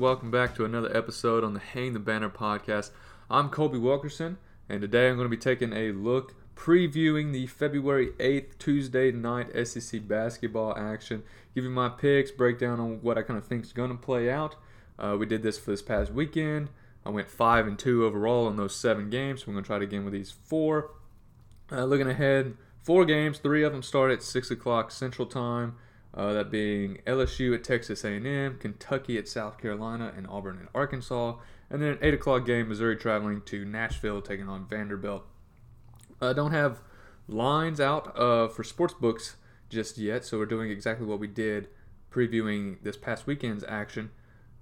Welcome back to another episode on the Hang the Banner podcast. I'm Colby Wilkerson, and today I'm going to be taking a look, previewing the February 8th Tuesday night SEC basketball action, giving my picks, breakdown on what I kind of think is going to play out. Uh, we did this for this past weekend. I went five and two overall in those seven games. So we're going to try to again with these four. Uh, looking ahead, four games. Three of them start at six o'clock Central Time. Uh, that being LSU at Texas A&M, Kentucky at South Carolina, and Auburn at Arkansas. And then an 8 o'clock game, Missouri traveling to Nashville, taking on Vanderbilt. I uh, don't have lines out uh, for sports books just yet, so we're doing exactly what we did previewing this past weekend's action.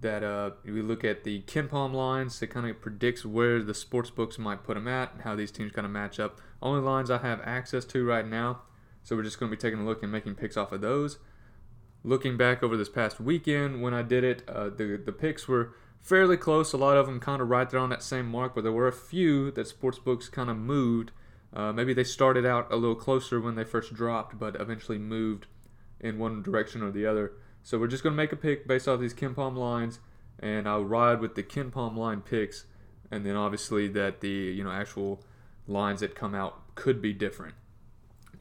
That uh, we look at the KenPom lines, it kind of predicts where the sports books might put them at and how these teams kind of match up. Only lines I have access to right now, so we're just going to be taking a look and making picks off of those looking back over this past weekend when I did it, uh, the the picks were fairly close. A lot of them kind of right there on that same mark, but there were a few that sportsbooks kind of moved. Uh, maybe they started out a little closer when they first dropped, but eventually moved in one direction or the other. So we're just going to make a pick based off these KenPom lines, and I'll ride with the KenPom line picks, and then obviously that the you know actual lines that come out could be different.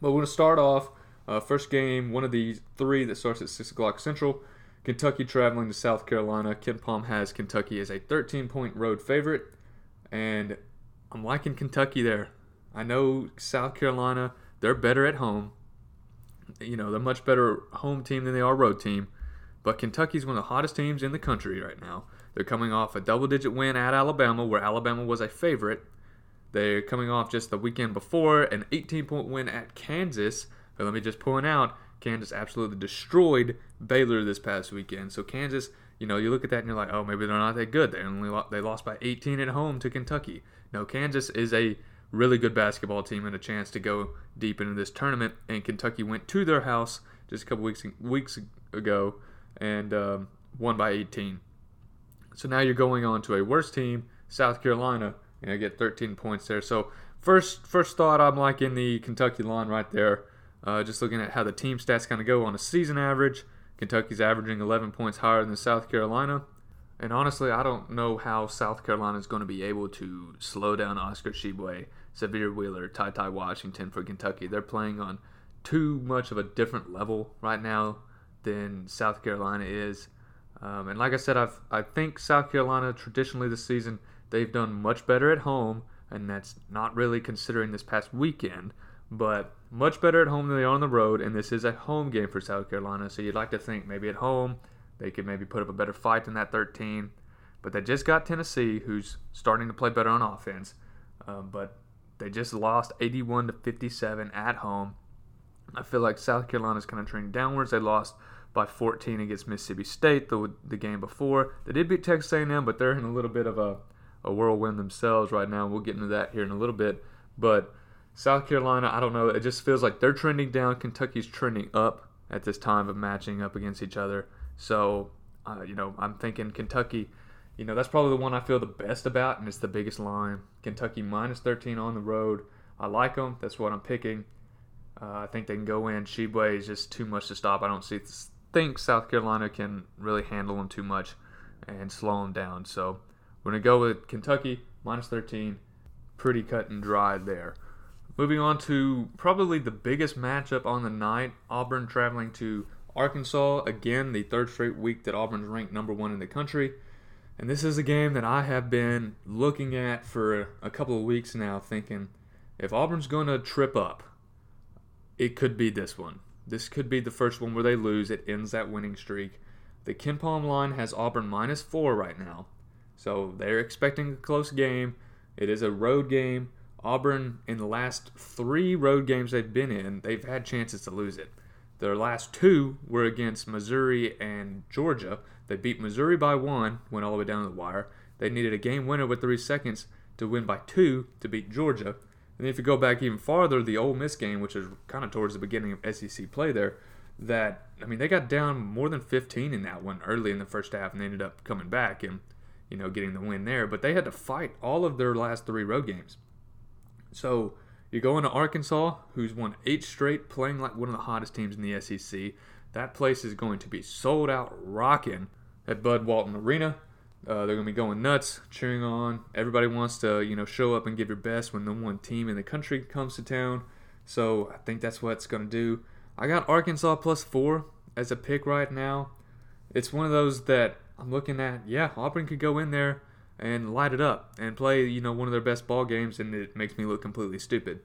But we're going to start off uh, first game, one of the three that starts at 6 o'clock Central. Kentucky traveling to South Carolina. KenPom has Kentucky as a 13 point road favorite, and I'm liking Kentucky there. I know South Carolina, they're better at home. You know, they're much better home team than they are road team. But Kentucky's one of the hottest teams in the country right now. They're coming off a double digit win at Alabama, where Alabama was a favorite. They're coming off just the weekend before an 18 point win at Kansas, but let me just point out, Kansas absolutely destroyed Baylor this past weekend. So Kansas, you know, you look at that and you're like, oh, maybe they're not that good. They only lo- they lost by 18 at home to Kentucky. No, Kansas is a really good basketball team and a chance to go deep into this tournament. And Kentucky went to their house just a couple weeks weeks ago and um, won by 18. So now you're going on to a worse team, South Carolina, and I get 13 points there. So first first thought, I'm like in the Kentucky line right there. Uh, just looking at how the team stats kind of go on a season average, Kentucky's averaging 11 points higher than South Carolina. And honestly, I don't know how South Carolina is going to be able to slow down Oscar Tshiebwe, Sahvir Wheeler, Ty Ty Washington for Kentucky. They're playing on too much of a different level right now than South Carolina is. Um, and like I said, I've, I think South Carolina traditionally this season they've done much better at home, and that's not really considering this past weekend but much better at home than they are on the road. And this is a home game for South Carolina, so you'd like to think maybe at home they could maybe put up a better fight than that 13. But they just got Tennessee, who's starting to play better on offense. Um, but they just lost 81 to 57 at home. I feel like South Carolina's kind of trending downwards. They lost by 14 against Mississippi State the, the game before. They did beat Texas A&M, but they're in a little bit of a, a whirlwind themselves right now. We'll get into that here in a little bit. But South Carolina, I don't know. It just feels like they're trending down. Kentucky's trending up at this time of matching up against each other. So, uh, you know, I'm thinking Kentucky. You know, that's probably the one I feel the best about, and it's the biggest line. Kentucky minus 13 on the road. I like them. That's what I'm picking. Uh, I think they can go in. Tshiebwe is just too much to stop. I don't see think South Carolina can really handle them too much and slow them down. So we're gonna go with Kentucky minus 13. Pretty cut and dry there. Moving on to probably the biggest matchup on the night Auburn traveling to Arkansas. Again, the third straight week that Auburn's ranked number one in the country. And this is a game that I have been looking at for a couple of weeks now, thinking if Auburn's going to trip up, it could be this one. This could be the first one where they lose. It ends that winning streak. The KenPom line has Auburn minus four right now. So they're expecting a close game. It is a road game. Auburn, in the last three road games they've been in, they've had chances to lose it. Their last two were against Missouri and Georgia. They beat Missouri by one, went all the way down to the wire. They needed a game winner with three seconds to win by two to beat Georgia. And if you go back even farther, the Ole Miss game, which is kind of towards the beginning of SEC play there, that I mean they got down more than 15 in that one early in the first half, and they ended up coming back and you know getting the win there. But they had to fight all of their last three road games. So you go into Arkansas, who's won eight straight, playing like one of the hottest teams in the SEC. That place is going to be sold out, rocking. at Bud Walton Arena. Uh, they're gonna be going nuts, cheering on. Everybody wants to, you know, show up and give your best when the one team in the country comes to town. So I think that's what it's gonna do. I got Arkansas plus four as a pick right now. It's one of those that I'm looking at. Yeah, Auburn could go in there and light it up and play, you know, one of their best ball games, and it makes me look completely stupid.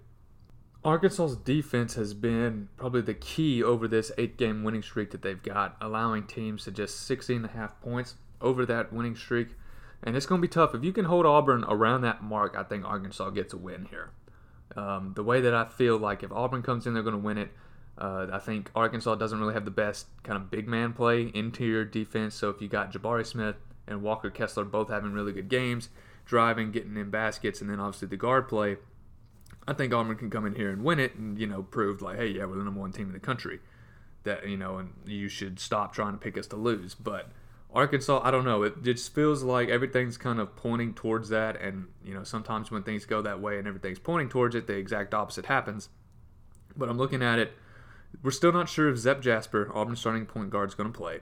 Arkansas's defense has been probably the key over this eight game winning streak that they've got, allowing teams to just 16 and a half points over that winning streak. And it's going to be tough. If you can hold Auburn around that mark, I think Arkansas gets a win here. Um, the way that I feel like if Auburn comes in, they're going to win it. Uh, I think Arkansas doesn't really have the best kind of big man play, interior defense. So if you got Jabari Smith and Walker Kessler both having really good games, driving, getting in baskets, and then obviously the guard play, I think Auburn can come in here and win it and, you know, prove like, hey, yeah, we're the number one team in the country. That, you know, and you should stop trying to pick us to lose. But Arkansas, I don't know. It just feels like everything's kind of pointing towards that. And, you know, sometimes when things go that way and everything's pointing towards it, the exact opposite happens. But I'm looking at it. We're still not sure if Zep Jasper, Auburn's starting point guard, is going to play.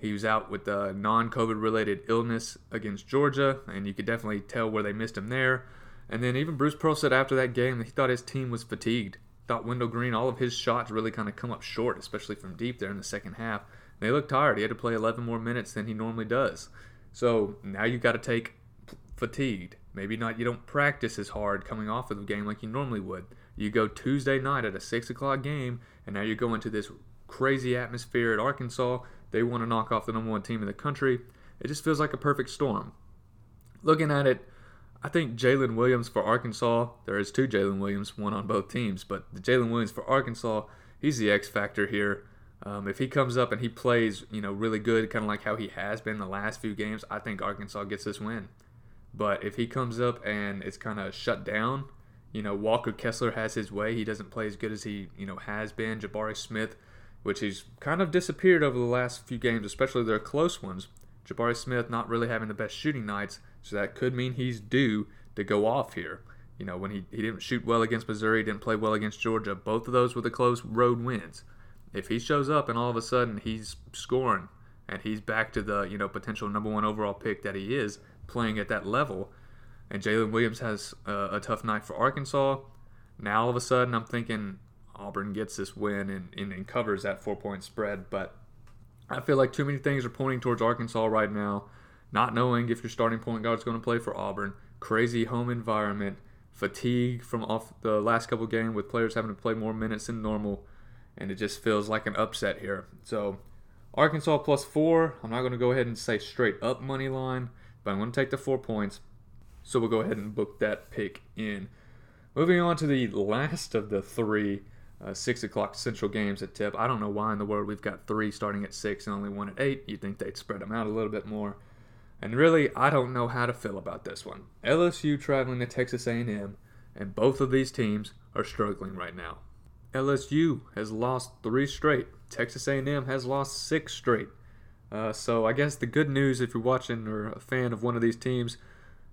He was out with a non COVID related illness against Georgia, and you could definitely tell where they missed him there. And then even Bruce Pearl said after that game that he thought his team was fatigued. Thought Wendell Green, all of his shots really kind of come up short, especially from deep there in the second half. They looked tired. He had to play 11 more minutes than he normally does. So now you've got to take fatigued. Maybe not. You don't practice as hard coming off of the game like you normally would. You go Tuesday night at a six o'clock game, and now you're going to this crazy atmosphere at Arkansas. They want to knock off the number one team in the country. It just feels like a perfect storm. Looking at it, I think Jaylin Williams for Arkansas. There is two Jaylin Williams, one on both teams, but the Jaylin Williams for Arkansas, he's the X factor here. Um, if he comes up and he plays, you know, really good, kind of like how he has been the last few games, I think Arkansas gets this win. But if he comes up and it's kind of shut down, you know, Walker Kessler has his way. He doesn't play as good as he, you know, has been. Jabari Smith, which he's kind of disappeared over the last few games, especially their close ones. Jabari Smith not really having the best shooting nights, so that could mean he's due to go off here. You know, when he, he didn't shoot well against Missouri, didn't play well against Georgia, both of those were the close road wins if he shows up and all of a sudden he's scoring and he's back to the you know potential number one overall pick that he is playing at that level, and Jaylin Williams has a, a tough night for Arkansas, now all of a sudden I'm thinking Auburn gets this win and, and, and covers that four point spread. But I feel like too many things are pointing towards Arkansas right now. Not knowing if your starting point guard is going to play for Auburn, crazy home environment, fatigue from off the last couple games with players having to play more minutes than normal and it just feels like an upset here. So Arkansas plus four. I'm not going to go ahead and say straight up money line, but I'm going to take the four points. So we'll go ahead and book that pick in. Moving on to the last of the three uh, six o'clock central games at tip. I don't know why in the world we've got three starting at six and only one at eight. You'd think they'd spread them out a little bit more. And really, I don't know how to feel about this one. LSU traveling to Texas A&M, and both of these teams are struggling right now. LSU has lost three straight. Texas A&M has lost six straight. Uh, so I guess the good news, if you're watching or a fan of one of these teams,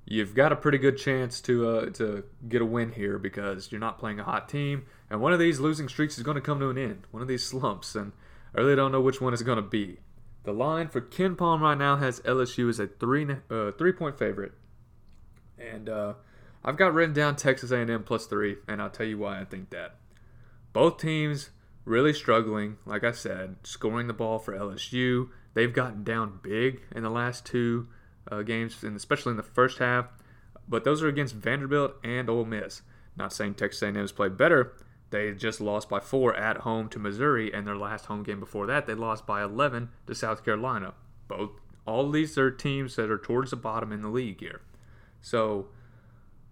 you've got a pretty good chance to uh, to get a win here because you're not playing a hot team, and one of these losing streaks is going to come to an end. One of these slumps, and I really don't know which one it's going to be. The line for KenPom right now has LSU as a three uh, three point favorite, and uh, I've got written down Texas A&M plus three, and I'll tell you why I think that. Both teams really struggling, like I said, scoring the ball for LSU. They've gotten down big in the last two uh, games, and especially in the first half. But those are against Vanderbilt and Ole Miss. Not saying Texas A&M has played better. They just lost by four at home to Missouri, and their last home game before that, they lost by 11 to South Carolina. Both all these are teams that are towards the bottom in the league here. So,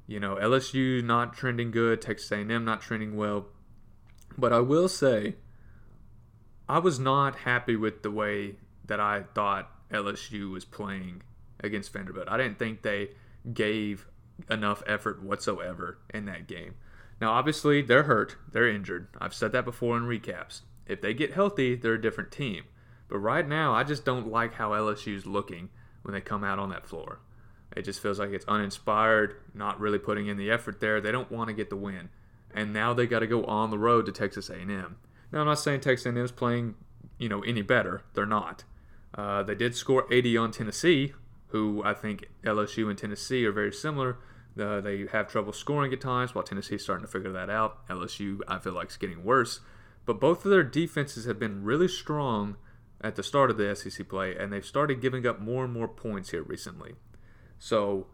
you know, LSU not trending good, Texas A&M not trending well. But I will say, I was not happy with the way that I thought LSU was playing against Vanderbilt. I didn't think they gave enough effort whatsoever in that game. Now, obviously, they're hurt, they're injured. I've said that before in recaps. If they get healthy, they're a different team. But right now, I just don't like how LSU's looking when they come out on that floor. It just feels like it's uninspired, not really putting in the effort there. They don't want to get the win and now they got to go on the road to Texas A&M. Now I'm not saying Texas A&M is playing, you know, any better. They're not. Uh, they did score 80 on Tennessee, who I think LSU and Tennessee are very similar. Uh, they have trouble scoring at times, while Tennessee is starting to figure that out. LSU, I feel like, is getting worse. But both of their defenses have been really strong at the start of the SEC play, and they've started giving up more and more points here recently. So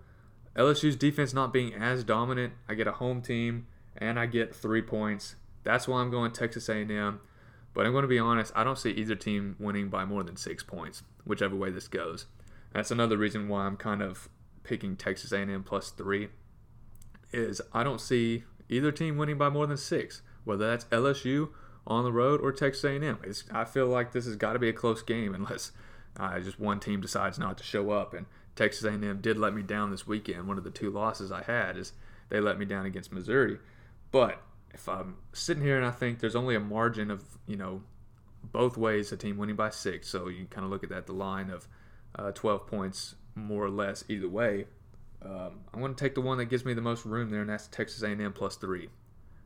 LSU's defense not being as dominant, I get a home team and I get three points. That's why I'm going Texas A&M. But I'm going to be honest, I don't see either team winning by more than six points, whichever way this goes. That's another reason why I'm kind of picking Texas A&M plus three. Is I don't see either team winning by more than six, whether that's LSU on the road or Texas A&M. It's, I feel like this has got to be a close game unless uh, just one team decides not to show up. And Texas A&M did let me down this weekend. One of the two losses I had is they let me down against Missouri. But if I'm sitting here and I think there's only a margin of you know both ways a team winning by six, so you kind of look at that the line of uh, 12 points more or less either way. Um, I'm going to take the one that gives me the most room there, and that's Texas A&M plus three.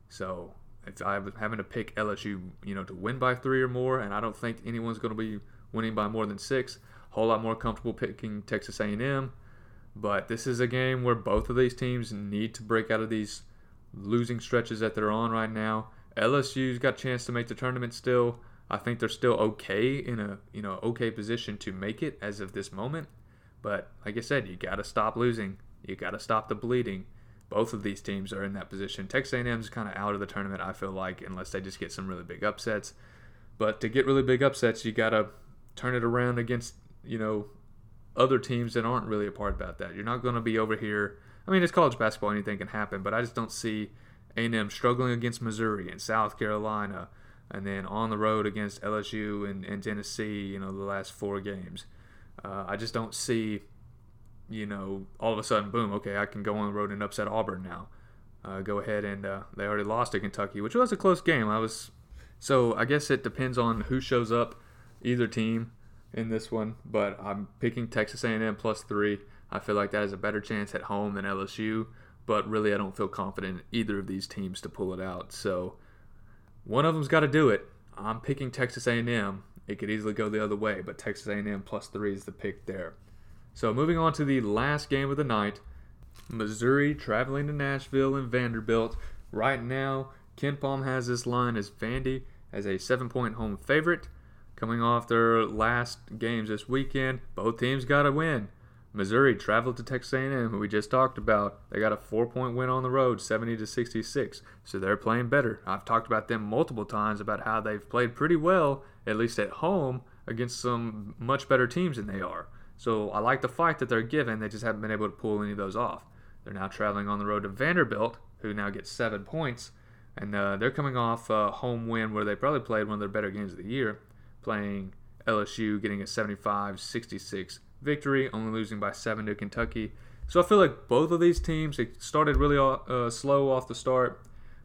So if I'm having to pick LSU, you know, to win by three or more, and I don't think anyone's going to be winning by more than six, a whole lot more comfortable picking Texas A&M. But this is a game where both of these teams need to break out of these losing stretches that they're on right now. LSU's got a chance to make the tournament still. I think they're still okay in a you know okay position to make it as of this moment. But like I said, you got to stop losing. You got to stop the bleeding. Both of these teams are in that position. Texas A&M is kind of out of the tournament. I feel like unless they just get some really big upsets. But to get really big upsets, you got to turn it around against you know other teams that aren't really a part about that. You're not going to be over here I mean, it's college basketball; anything can happen. But I just don't see A&M struggling against Missouri and South Carolina, and then on the road against LSU and, and Tennessee. You know, the last four games. Uh, I just don't see, you know, all of a sudden, boom, okay, I can go on the road and upset Auburn now. Uh, go ahead and uh, they already lost to Kentucky, which was a close game. I was so I guess it depends on who shows up, either team in this one. But I'm picking Texas A&M plus three. I feel like that is a better chance at home than LSU, but really I don't feel confident in either of these teams to pull it out. So one of them's got to do it. I'm picking Texas A&M. It could easily go the other way, but Texas A&M plus three is the pick there. So moving on to the last game of the night, Missouri traveling to Nashville and Vanderbilt. Right now, KenPom has this line as Vandy as a seven-point home favorite. Coming off their last games this weekend, both teams got to win. Missouri traveled to Texas A&M, who we just talked about. They got a four-point win on the road, 70 to 66. So they're playing better. I've talked about them multiple times about how they've played pretty well, at least at home, against some much better teams than they are. So I like the fight that they're given. They just haven't been able to pull any of those off. They're now traveling on the road to Vanderbilt, who now gets seven points, and uh, they're coming off a home win where they probably played one of their better games of the year, playing LSU, getting a 75-66 victory, only losing by seven to Kentucky. So I feel like both of these teams they started really uh, slow off the start,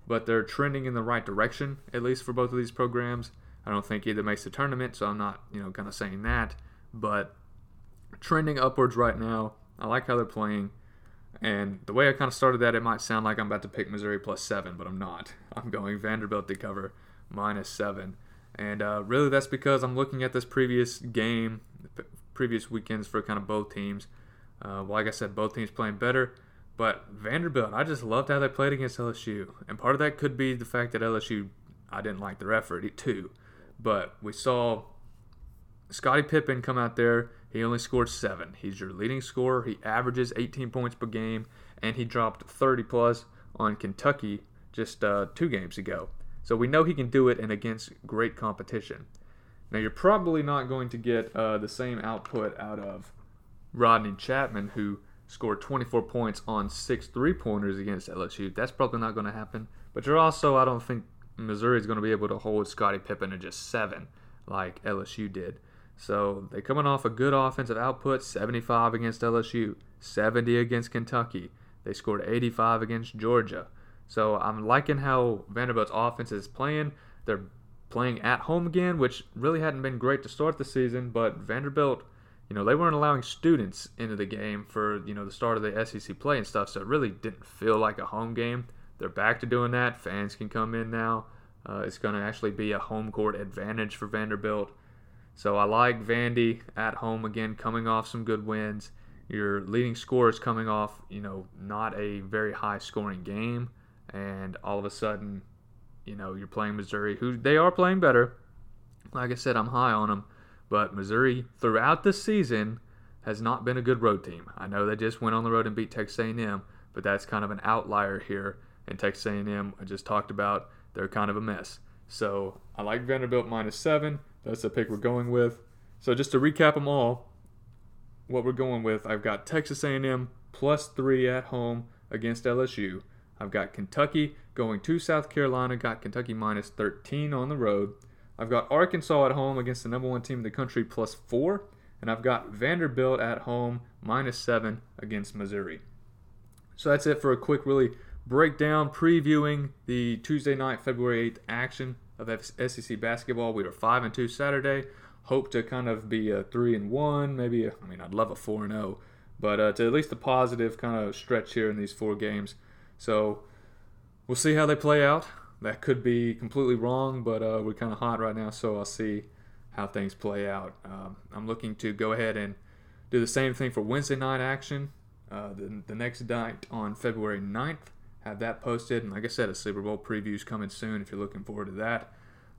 but they're trending in the right direction at least for both of these programs. I don't think either makes the tournament, so I'm not you know kind of saying that, but trending upwards right now. I like how they're playing. And the way I kind of started that, it might sound like I'm about to pick Missouri plus seven, but I'm not. I'm going Vanderbilt to cover minus seven. And uh, really, that's because I'm looking at this previous game previous weekends for kind of both teams. Uh, like I said, both teams playing better. But Vanderbilt, I just loved how they played against LSU. And part of that could be the fact that LSU, I didn't like their effort too. But we saw Scotty Pippen come out there. He only scored seven. He's your leading scorer. He averages 18 points per game, and he dropped 30 plus on Kentucky just uh, two games ago. So we know he can do it and against great competition. Now, you're probably not going to get uh, the same output out of Rodney Chatman, who scored 24 points on six three pointers against LSU. That's probably not going to happen. But you're also, I don't think Missouri is going to be able to hold Scotty Pippen to just seven like LSU did. So they're coming off a good offensive output 75 against LSU, 70 against Kentucky. They scored 85 against Georgia. So I'm liking how Vanderbilt's offense is playing. They're playing at home again, which really hadn't been great to start the season. But Vanderbilt, you know, they weren't allowing students into the game for you know the start of the SEC play and stuff, so it really didn't feel like a home game. They're back to doing that. Fans can come in now. Uh, it's going to actually be a home court advantage for Vanderbilt. So I like Vandy at home again, coming off some good wins. Your leading scorer is coming off, you know, not a very high scoring game, and all of a sudden, you know, you're playing Missouri, who they are playing better. Like I said, I'm high on them, but Missouri throughout the season has not been a good road team. I know they just went on the road and beat Texas A&M, but that's kind of an outlier here. And Texas A&M, I just talked about, they're kind of a mess. So I like Vanderbilt minus seven. That's the pick we're going with. So just to recap them all, what we're going with, I've got Texas A&M plus three at home against LSU. I've got Kentucky going to South Carolina, got Kentucky minus 13 on the road. I've got Arkansas at home against the number one team in the country plus four. And I've got Vanderbilt at home minus seven against Missouri. So that's it for a quick, really breakdown previewing the Tuesday night, February 8th action of SEC basketball. We were five and two Saturday. Hope to kind of be a three and one, maybe. A, I mean, I'd love a four and zero, oh, but uh, to at least a positive kind of stretch here in these four games. So we'll see how they play out. That could be completely wrong, but uh, we're kind of hot right now, so I'll see how things play out. Um, I'm looking to go ahead and do the same thing for Wednesday night action. Uh, the, the next night on February 9th, have that posted. And like I said, a Super Bowl preview is coming soon if you're looking forward to that.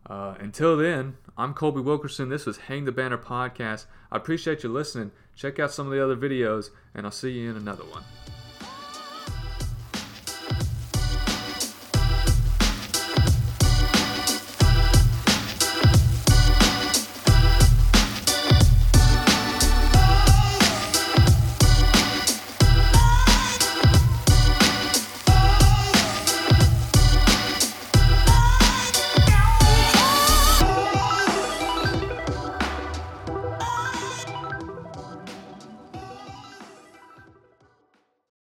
Uh, until then, I'm Colby Wilkerson. This was Hang the Banner podcast. I appreciate you listening. Check out some of the other videos, and I'll see you in another one.